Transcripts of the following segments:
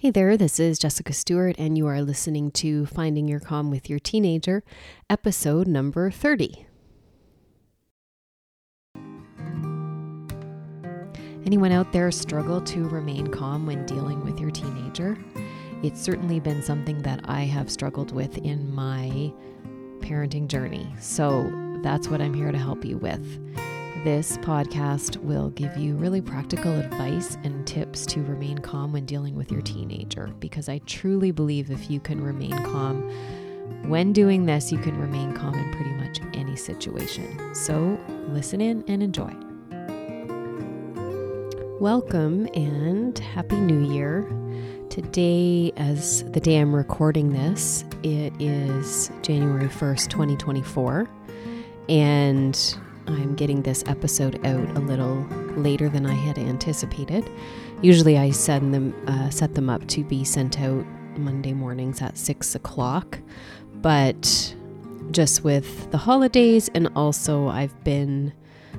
Hey there, this is Jessica Stewart, and you are listening to Finding Your Calm with Your Teenager, episode number 30. Anyone out there struggle to remain calm when dealing with your teenager? It's certainly been something that I have struggled with in my parenting journey. So that's what I'm here to help you with. This podcast will give you really practical advice and tips to remain calm when dealing with your teenager because I truly believe if you can remain calm when doing this, you can remain calm in pretty much any situation. So listen in and enjoy. Welcome and Happy New Year. Today, as the day I'm recording this, it is January 1st, 2024. And I'm getting this episode out a little later than I had anticipated. Usually, I send them uh, set them up to be sent out Monday mornings at six o'clock, but just with the holidays and also I've been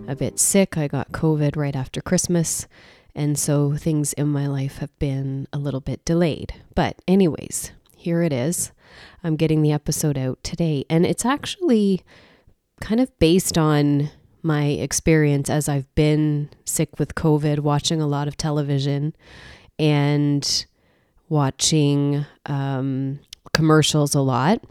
a bit sick. I got COVID right after Christmas, and so things in my life have been a little bit delayed. But, anyways, here it is. I'm getting the episode out today, and it's actually kind of based on my experience as I've been sick with COVID, watching a lot of television and watching um, commercials a lot.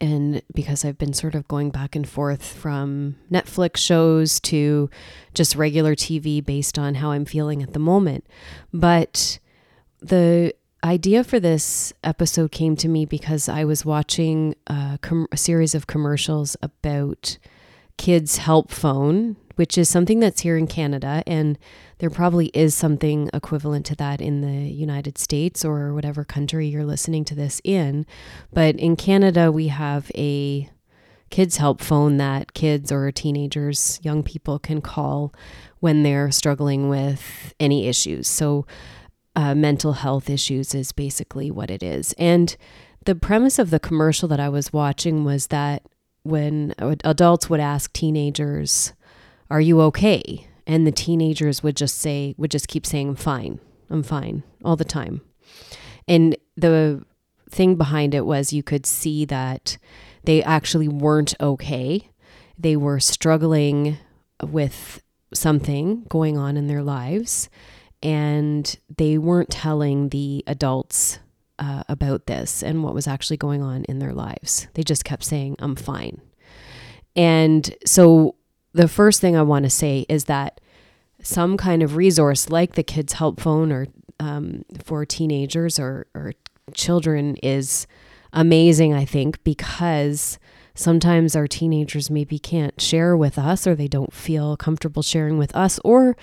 And because I've been sort of going back and forth from Netflix shows to just regular TV based on how I'm feeling at the moment. But the idea for this episode came to me because I was watching a, com- a series of commercials about kids help phone, which is something that's here in Canada. And there probably is something equivalent to that in the United States or whatever country you're listening to this in. But in Canada, we have a kids help phone that kids or teenagers, young people can call when they're struggling with any issues. So, uh, mental health issues is basically what it is. And the premise of the commercial that I was watching was that when adults would ask teenagers, Are you okay? And the teenagers would just say, would just keep saying, I'm fine, I'm fine, all the time. And the thing behind it was you could see that they actually weren't okay. They were struggling with something going on in their lives, and they weren't telling the adults uh, about this and what was actually going on in their lives. They just kept saying, I'm fine. And so the first thing I want to say is that some kind of resource like the Kids Help Phone or um, for teenagers or, or children is amazing, I think, because sometimes our teenagers maybe can't share with us or they don't feel comfortable sharing with us or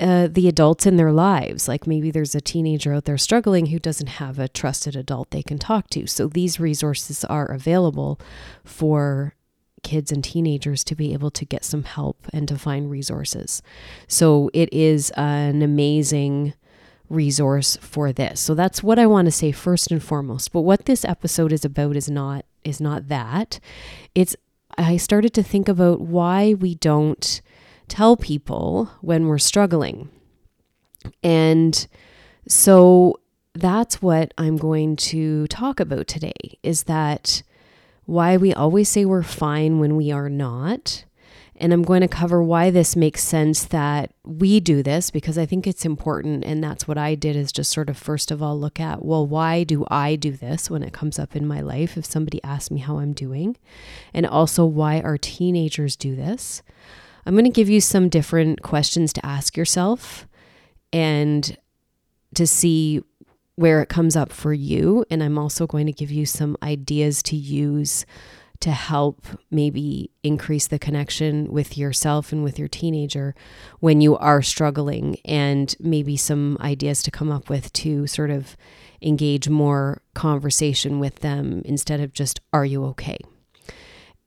uh, the adults in their lives. Like maybe there's a teenager out there struggling who doesn't have a trusted adult they can talk to. So these resources are available for kids and teenagers to be able to get some help and to find resources. So it is an amazing resource for this. So that's what I want to say first and foremost. But what this episode is about is not is not that. It's I started to think about why we don't tell people when we're struggling. And so that's what I'm going to talk about today is that why we always say we're fine when we are not. And I'm going to cover why this makes sense that we do this because I think it's important. And that's what I did is just sort of first of all look at, well, why do I do this when it comes up in my life? If somebody asks me how I'm doing, and also why our teenagers do this. I'm going to give you some different questions to ask yourself and to see where it comes up for you. And I'm also going to give you some ideas to use to help maybe increase the connection with yourself and with your teenager when you are struggling, and maybe some ideas to come up with to sort of engage more conversation with them instead of just, Are you okay?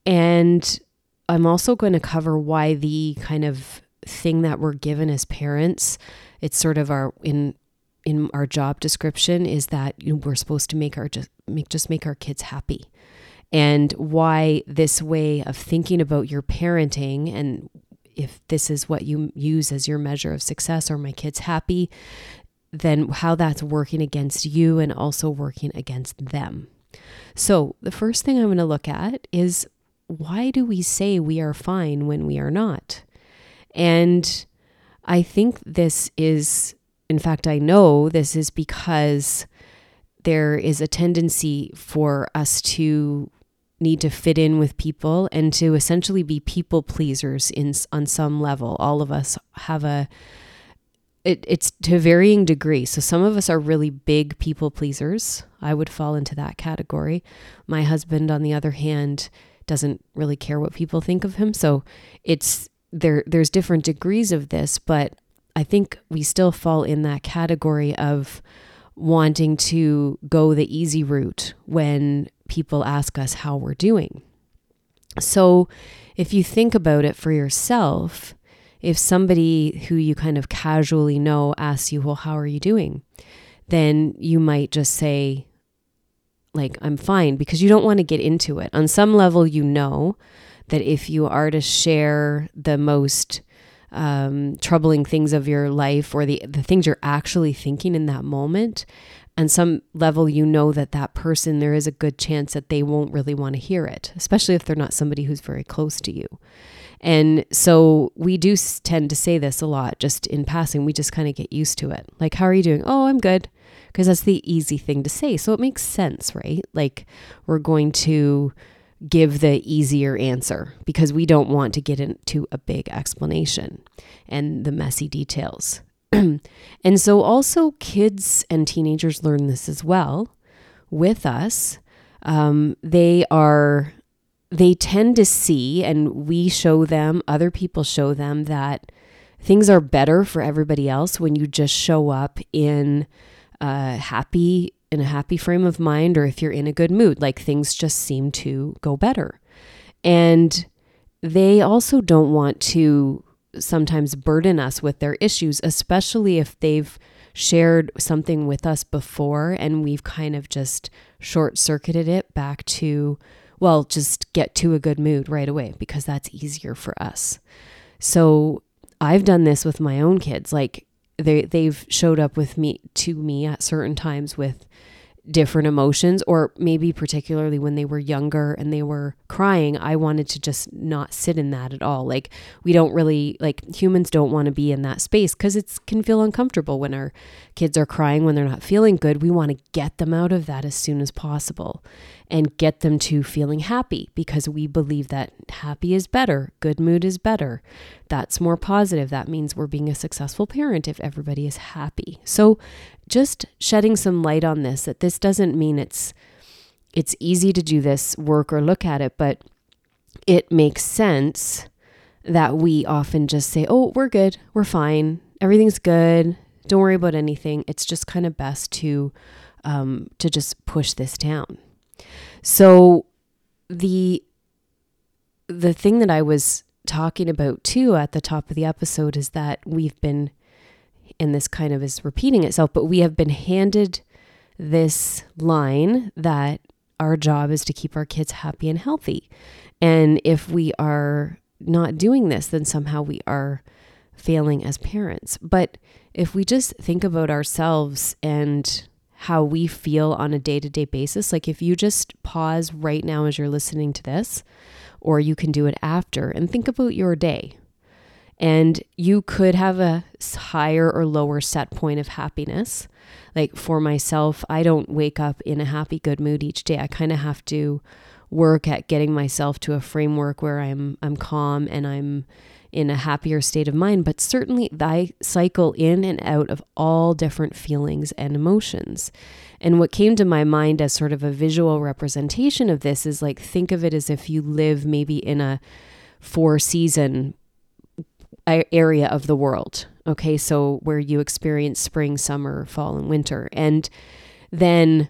And I'm also going to cover why the kind of thing that we're given as parents, it's sort of our in in our job description is that you know, we're supposed to make our just make just make our kids happy. And why this way of thinking about your parenting and if this is what you use as your measure of success are my kids happy then how that's working against you and also working against them. So, the first thing I'm going to look at is why do we say we are fine when we are not? And I think this is, in fact, I know this is because there is a tendency for us to need to fit in with people and to essentially be people pleasers in on some level. All of us have a it, it's to varying degrees. So some of us are really big people pleasers. I would fall into that category. My husband, on the other hand, doesn't really care what people think of him. So it's there. There's different degrees of this, but I think we still fall in that category of wanting to go the easy route when people ask us how we're doing. So if you think about it for yourself, if somebody who you kind of casually know asks you, Well, how are you doing? then you might just say, like, I'm fine, because you don't want to get into it. On some level, you know that if you are to share the most um, troubling things of your life or the, the things you're actually thinking in that moment, on some level, you know that that person, there is a good chance that they won't really want to hear it, especially if they're not somebody who's very close to you. And so we do tend to say this a lot just in passing. We just kind of get used to it. Like, how are you doing? Oh, I'm good. Because that's the easy thing to say. So it makes sense, right? Like, we're going to give the easier answer because we don't want to get into a big explanation and the messy details. and so, also, kids and teenagers learn this as well with us. Um, they are they tend to see, and we show them, other people show them that things are better for everybody else when you just show up in a happy in a happy frame of mind or if you're in a good mood like things just seem to go better and they also don't want to sometimes burden us with their issues especially if they've shared something with us before and we've kind of just short circuited it back to well, just get to a good mood right away because that's easier for us. So I've done this with my own kids. Like they they've showed up with me to me at certain times with different emotions or maybe particularly when they were younger and they were crying i wanted to just not sit in that at all like we don't really like humans don't want to be in that space because it can feel uncomfortable when our kids are crying when they're not feeling good we want to get them out of that as soon as possible and get them to feeling happy because we believe that happy is better, good mood is better. That's more positive. That means we're being a successful parent if everybody is happy. So, just shedding some light on this that this doesn't mean it's it's easy to do this work or look at it, but it makes sense that we often just say, "Oh, we're good. We're fine. Everything's good. Don't worry about anything." It's just kind of best to um, to just push this down. So the the thing that I was talking about too at the top of the episode is that we've been and this kind of is repeating itself, but we have been handed this line that our job is to keep our kids happy and healthy. And if we are not doing this, then somehow we are failing as parents. But if we just think about ourselves and how we feel on a day to day basis. Like if you just pause right now as you're listening to this, or you can do it after and think about your day. And you could have a higher or lower set point of happiness. Like for myself, I don't wake up in a happy, good mood each day. I kind of have to work at getting myself to a framework where I'm I'm calm and I'm in a happier state of mind, but certainly I cycle in and out of all different feelings and emotions. And what came to my mind as sort of a visual representation of this is like think of it as if you live maybe in a four season area of the world. Okay, so where you experience spring, summer, fall, and winter. And then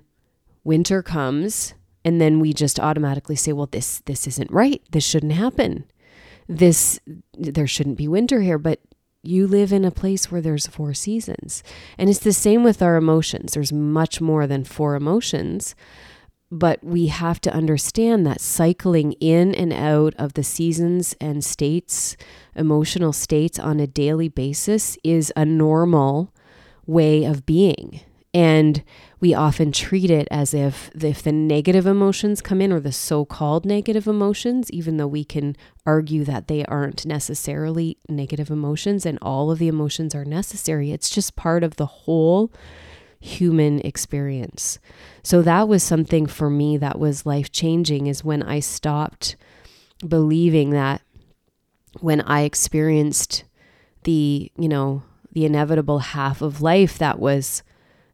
winter comes and then we just automatically say well this this isn't right this shouldn't happen this there shouldn't be winter here but you live in a place where there's four seasons and it's the same with our emotions there's much more than four emotions but we have to understand that cycling in and out of the seasons and states emotional states on a daily basis is a normal way of being. And we often treat it as if if the negative emotions come in or the so-called negative emotions even though we can argue that they aren't necessarily negative emotions and all of the emotions are necessary it's just part of the whole human experience. So that was something for me that was life changing is when i stopped believing that when i experienced the you know the inevitable half of life that was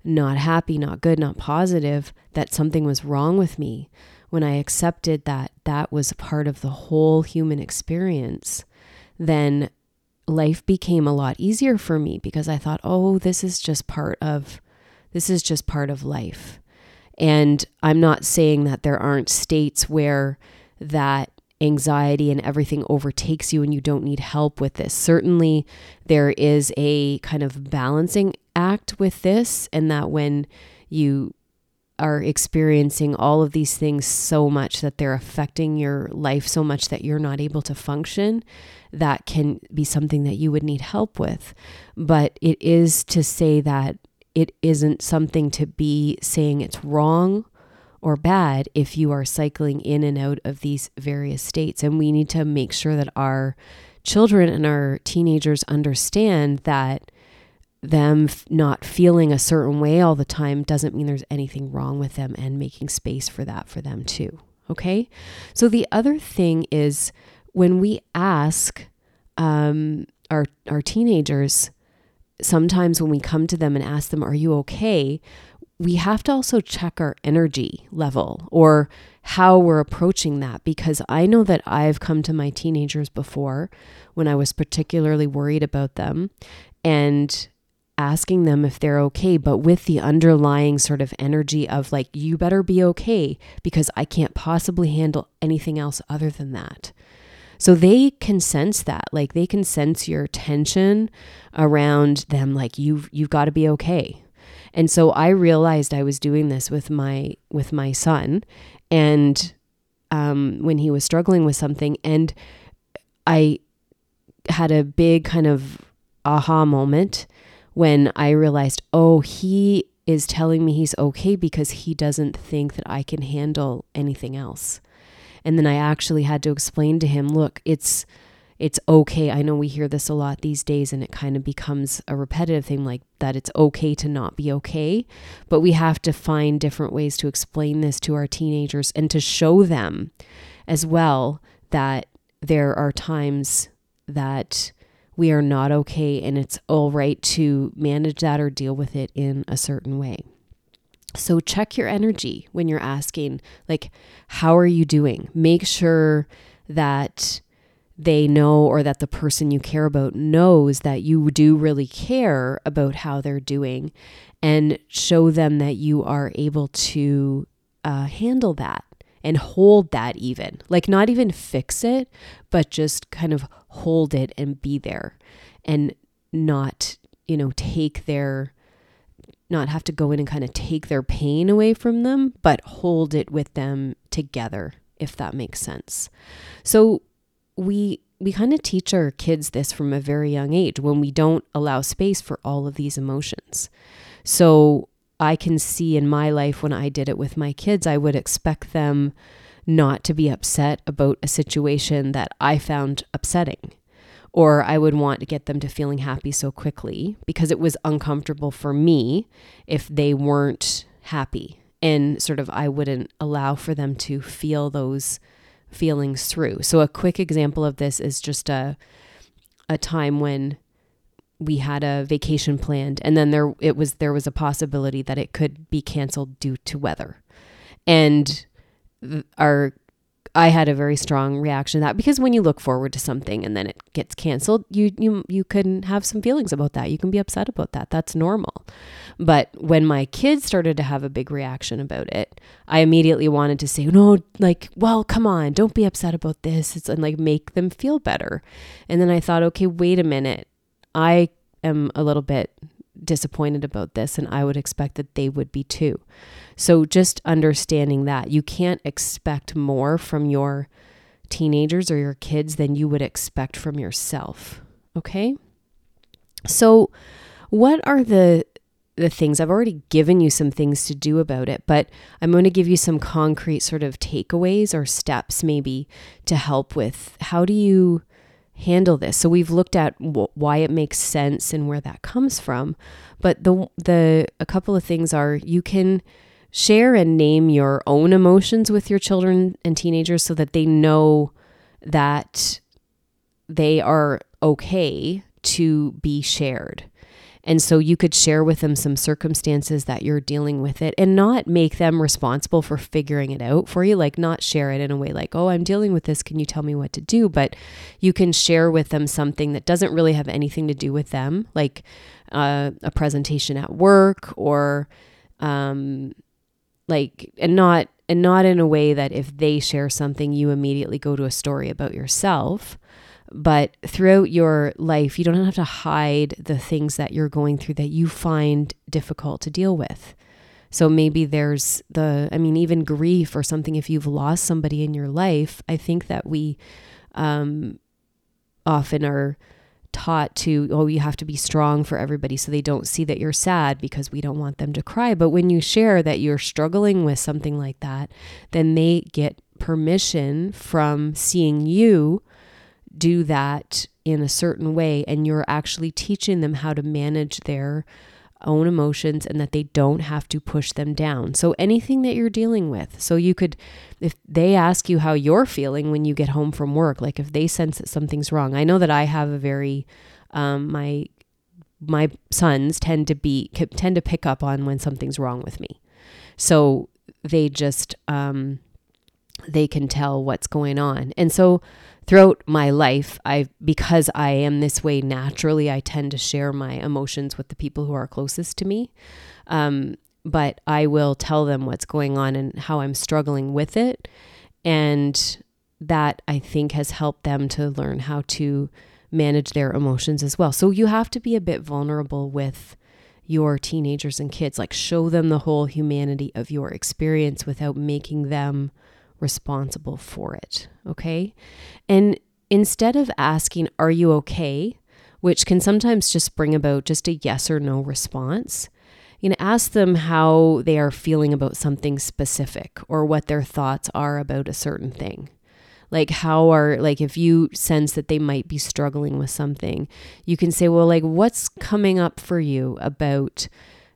not happy, not good, not positive, that something was wrong with me, when I accepted that that was part of the whole human experience, then life became a lot easier for me because I thought, oh, this is just part of this is just part of life. And I'm not saying that there aren't states where that anxiety and everything overtakes you and you don't need help with this. Certainly, there is a kind of balancing act with this, and that when you are experiencing all of these things so much that they're affecting your life so much that you're not able to function, that can be something that you would need help with. But it is to say that it isn't something to be saying it's wrong or bad if you are cycling in and out of these various states. And we need to make sure that our children and our teenagers understand that them f- not feeling a certain way all the time doesn't mean there's anything wrong with them and making space for that for them too. Okay. So the other thing is when we ask um, our, our teenagers, sometimes when we come to them and ask them, Are you okay? We have to also check our energy level or how we're approaching that because I know that I've come to my teenagers before when I was particularly worried about them and asking them if they're okay, but with the underlying sort of energy of like, you better be okay because I can't possibly handle anything else other than that. So they can sense that, like they can sense your tension around them, like you've you've got to be okay. And so I realized I was doing this with my with my son, and um, when he was struggling with something, and I had a big kind of aha moment when I realized, oh, he is telling me he's okay because he doesn't think that I can handle anything else. And then I actually had to explain to him, look, it's it's okay. I know we hear this a lot these days and it kind of becomes a repetitive thing like that it's okay to not be okay. But we have to find different ways to explain this to our teenagers and to show them as well that there are times that we are not okay and it's all right to manage that or deal with it in a certain way. So check your energy when you're asking, like, how are you doing? Make sure that they know or that the person you care about knows that you do really care about how they're doing and show them that you are able to uh, handle that and hold that even. Like not even fix it but just kind of hold it and be there and not you know take their not have to go in and kind of take their pain away from them but hold it with them together if that makes sense. So we we kind of teach our kids this from a very young age when we don't allow space for all of these emotions. So I can see in my life when I did it with my kids, I would expect them not to be upset about a situation that I found upsetting. Or I would want to get them to feeling happy so quickly because it was uncomfortable for me if they weren't happy. And sort of, I wouldn't allow for them to feel those feelings through. So a quick example of this is just a a time when we had a vacation planned and then there it was there was a possibility that it could be canceled due to weather. And our I had a very strong reaction to that because when you look forward to something and then it gets canceled, you you you can have some feelings about that. You can be upset about that. That's normal. But when my kids started to have a big reaction about it, I immediately wanted to say, "No, like, well, come on, don't be upset about this." It's and like make them feel better. And then I thought, "Okay, wait a minute. I am a little bit disappointed about this and I would expect that they would be too." So just understanding that you can't expect more from your teenagers or your kids than you would expect from yourself. Okay? So, what are the the things. I've already given you some things to do about it, but I'm going to give you some concrete sort of takeaways or steps maybe to help with how do you handle this. So we've looked at wh- why it makes sense and where that comes from, but the the a couple of things are you can share and name your own emotions with your children and teenagers so that they know that they are okay to be shared. And so you could share with them some circumstances that you're dealing with it and not make them responsible for figuring it out for you. Like, not share it in a way like, oh, I'm dealing with this. Can you tell me what to do? But you can share with them something that doesn't really have anything to do with them, like uh, a presentation at work or, um, like, and not, and not in a way that if they share something, you immediately go to a story about yourself but throughout your life, you don't have to hide the things that you're going through that you find difficult to deal with. So maybe there's the, I mean, even grief or something, if you've lost somebody in your life, I think that we um, often are taught to, oh, you have to be strong for everybody so they don't see that you're sad because we don't want them to cry. But when you share that you're struggling with something like that, then they get permission from seeing you do that in a certain way and you're actually teaching them how to manage their own emotions and that they don't have to push them down. So anything that you're dealing with. So you could if they ask you how you're feeling when you get home from work, like if they sense that something's wrong. I know that I have a very um my my sons tend to be tend to pick up on when something's wrong with me. So they just um they can tell what's going on. And so throughout my life, I because I am this way naturally, I tend to share my emotions with the people who are closest to me. Um, but I will tell them what's going on and how I'm struggling with it. And that I think has helped them to learn how to manage their emotions as well. So you have to be a bit vulnerable with your teenagers and kids, like show them the whole humanity of your experience without making them responsible for it. Okay. And instead of asking, Are you okay? which can sometimes just bring about just a yes or no response, you know, ask them how they are feeling about something specific or what their thoughts are about a certain thing. Like, how are, like, if you sense that they might be struggling with something, you can say, Well, like, what's coming up for you about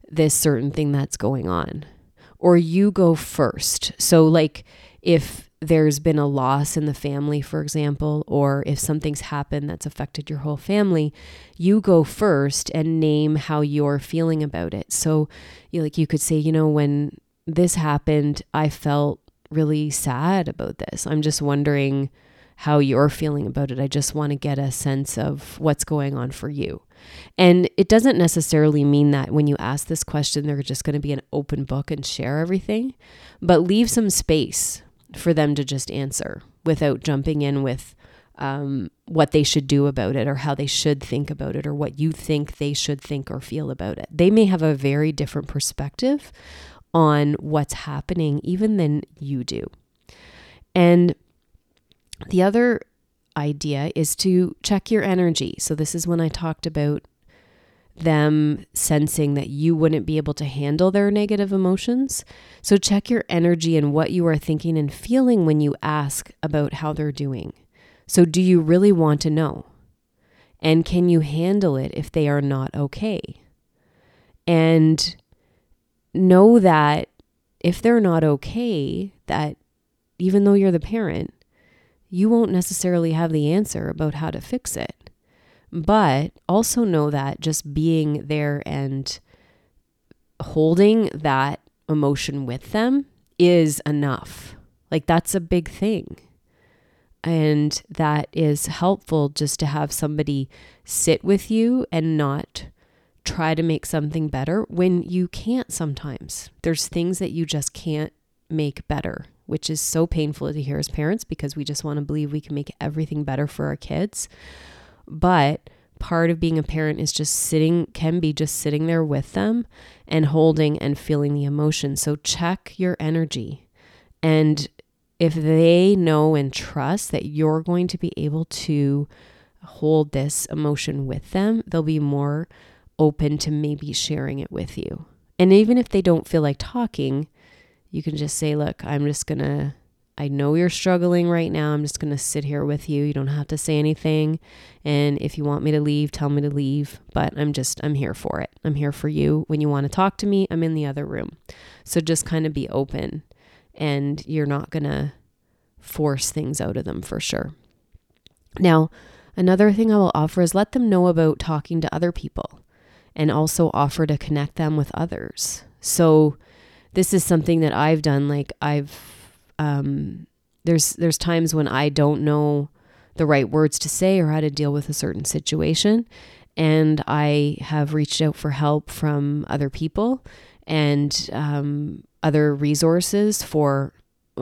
this certain thing that's going on? Or you go first. So, like, if there's been a loss in the family, for example, or if something's happened that's affected your whole family, you go first and name how you're feeling about it. So, you like you could say, you know, when this happened, I felt really sad about this. I'm just wondering how you're feeling about it. I just want to get a sense of what's going on for you. And it doesn't necessarily mean that when you ask this question, they're just going to be an open book and share everything, but leave some space for them to just answer without jumping in with um, what they should do about it or how they should think about it or what you think they should think or feel about it. They may have a very different perspective on what's happening even than you do. And the other idea is to check your energy. So, this is when I talked about them sensing that you wouldn't be able to handle their negative emotions. So check your energy and what you are thinking and feeling when you ask about how they're doing. So, do you really want to know? And can you handle it if they are not okay? And know that if they're not okay, that even though you're the parent, you won't necessarily have the answer about how to fix it. But also know that just being there and holding that emotion with them is enough. Like that's a big thing. And that is helpful just to have somebody sit with you and not try to make something better when you can't sometimes. There's things that you just can't make better, which is so painful to hear as parents because we just want to believe we can make everything better for our kids. But part of being a parent is just sitting, can be just sitting there with them and holding and feeling the emotion. So check your energy. And if they know and trust that you're going to be able to hold this emotion with them, they'll be more open to maybe sharing it with you. And even if they don't feel like talking, you can just say, Look, I'm just going to, I know you're struggling right now. I'm just going to sit here with you. You don't have to say anything. And if you want me to leave, tell me to leave. But I'm just, I'm here for it. I'm here for you. When you want to talk to me, I'm in the other room. So just kind of be open and you're not going to force things out of them for sure. Now, another thing I will offer is let them know about talking to other people and also offer to connect them with others. So, this is something that I've done. Like, I've, um, there's, there's times when I don't know the right words to say or how to deal with a certain situation. And I have reached out for help from other people and um, other resources for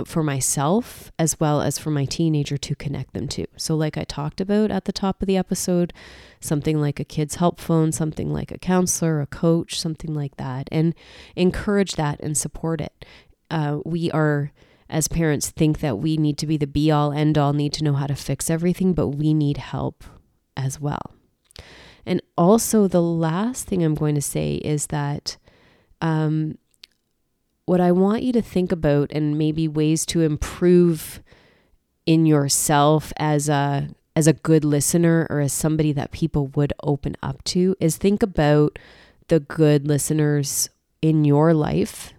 for myself as well as for my teenager to connect them to. So, like I talked about at the top of the episode, something like a kid's help phone, something like a counselor, a coach, something like that, and encourage that and support it. Uh, we are, as parents, think that we need to be the be all end all, need to know how to fix everything, but we need help as well. And also, the last thing I'm going to say is that um, what I want you to think about and maybe ways to improve in yourself as a as a good listener or as somebody that people would open up to is think about the good listeners in your life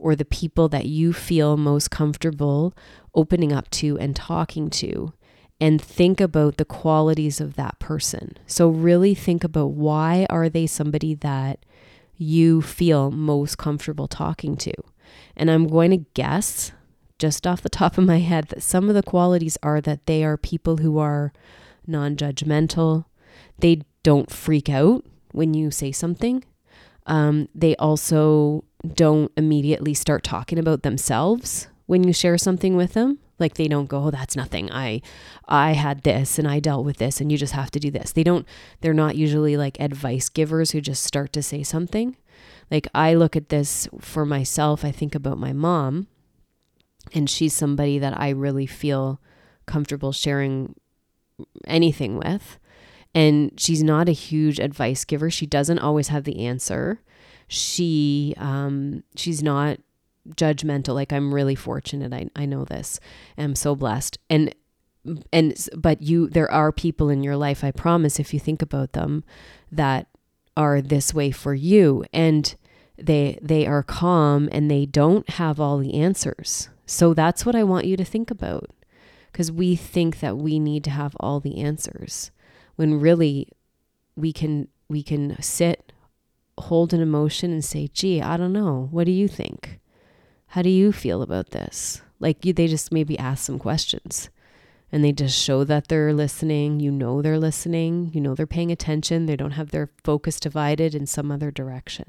or the people that you feel most comfortable opening up to and talking to and think about the qualities of that person. So really think about why are they somebody that you feel most comfortable talking to. And I'm going to guess, just off the top of my head, that some of the qualities are that they are people who are non judgmental, they don't freak out when you say something. Um, they also don't immediately start talking about themselves when you share something with them. Like they don't go oh that's nothing. I i had this and i dealt with this and you just have to do this. They don't they're not usually like advice givers who just start to say something. Like i look at this for myself i think about my mom and she's somebody that i really feel comfortable sharing anything with. And she's not a huge advice giver. She doesn't always have the answer she um she's not judgmental. Like i'm really fortunate. I, I know this. I'm so blessed. And and but you there are people in your life i promise if you think about them that are this way for you. And they they are calm and they don't have all the answers. So that's what i want you to think about. Because we think that we need to have all the answers when really we can we can sit hold an emotion and say gee i don't know what do you think how do you feel about this? Like you, they just maybe ask some questions and they just show that they're listening. You know they're listening. You know they're paying attention. They don't have their focus divided in some other direction.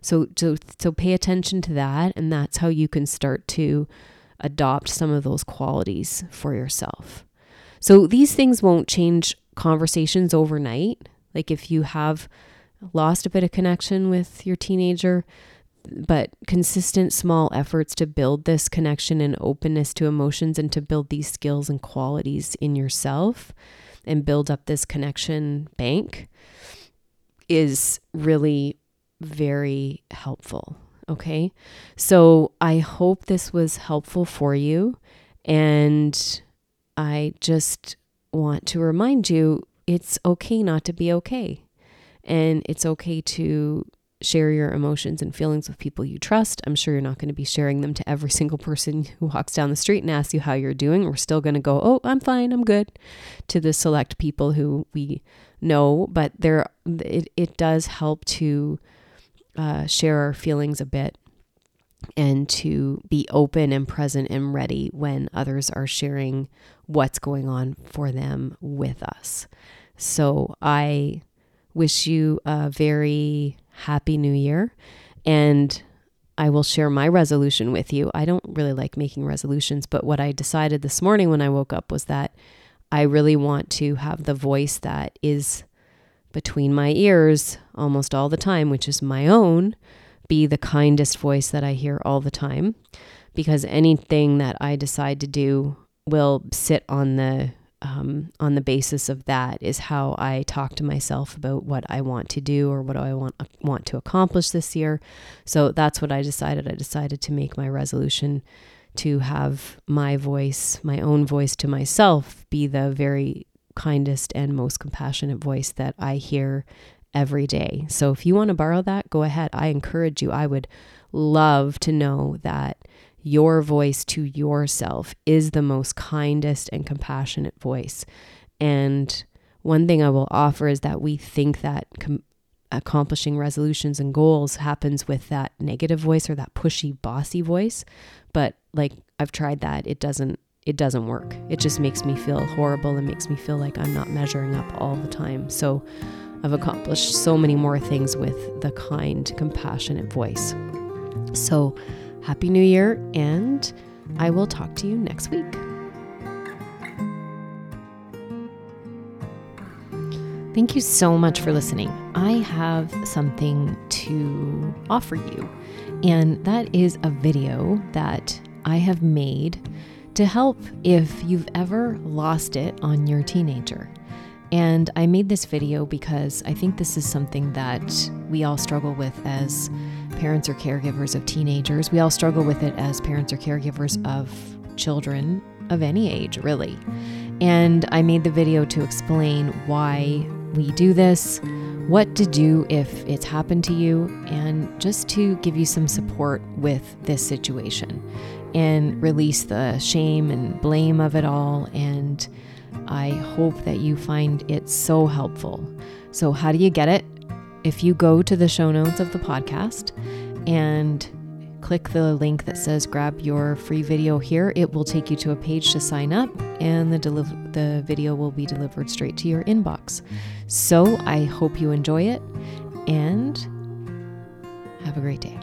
So, so, so pay attention to that, and that's how you can start to adopt some of those qualities for yourself. So these things won't change conversations overnight. Like if you have lost a bit of connection with your teenager, but consistent small efforts to build this connection and openness to emotions and to build these skills and qualities in yourself and build up this connection bank is really very helpful. Okay. So I hope this was helpful for you. And I just want to remind you it's okay not to be okay. And it's okay to share your emotions and feelings with people you trust. I'm sure you're not going to be sharing them to every single person who walks down the street and asks you how you're doing. We're still going to go, "Oh, I'm fine, I'm good," to the select people who we know. But there, it it does help to uh, share our feelings a bit and to be open and present and ready when others are sharing what's going on for them with us. So I wish you a very Happy New Year. And I will share my resolution with you. I don't really like making resolutions, but what I decided this morning when I woke up was that I really want to have the voice that is between my ears almost all the time, which is my own, be the kindest voice that I hear all the time. Because anything that I decide to do will sit on the um, on the basis of that is how I talk to myself about what I want to do or what I want want to accomplish this year. So that's what I decided. I decided to make my resolution to have my voice, my own voice to myself, be the very kindest and most compassionate voice that I hear every day. So if you want to borrow that, go ahead. I encourage you. I would love to know that your voice to yourself is the most kindest and compassionate voice. And one thing I will offer is that we think that com- accomplishing resolutions and goals happens with that negative voice or that pushy bossy voice. But like I've tried that. It doesn't it doesn't work. It just makes me feel horrible and makes me feel like I'm not measuring up all the time. So I've accomplished so many more things with the kind compassionate voice. So happy new year and I will talk to you next week Thank you so much for listening. I have something to offer you, and that is a video that I have made to help if you've ever lost it on your teenager. And I made this video because I think this is something that we all struggle with as parents or caregivers of teenagers. We all struggle with it as parents or caregivers of children of any age, really. And I made the video to explain why we do this, what to do if it's happened to you, and just to give you some support with this situation and release the shame and blame of it all. And I hope that you find it so helpful. So, how do you get it? If you go to the show notes of the podcast and click the link that says grab your free video here. It will take you to a page to sign up, and the, deli- the video will be delivered straight to your inbox. So I hope you enjoy it and have a great day.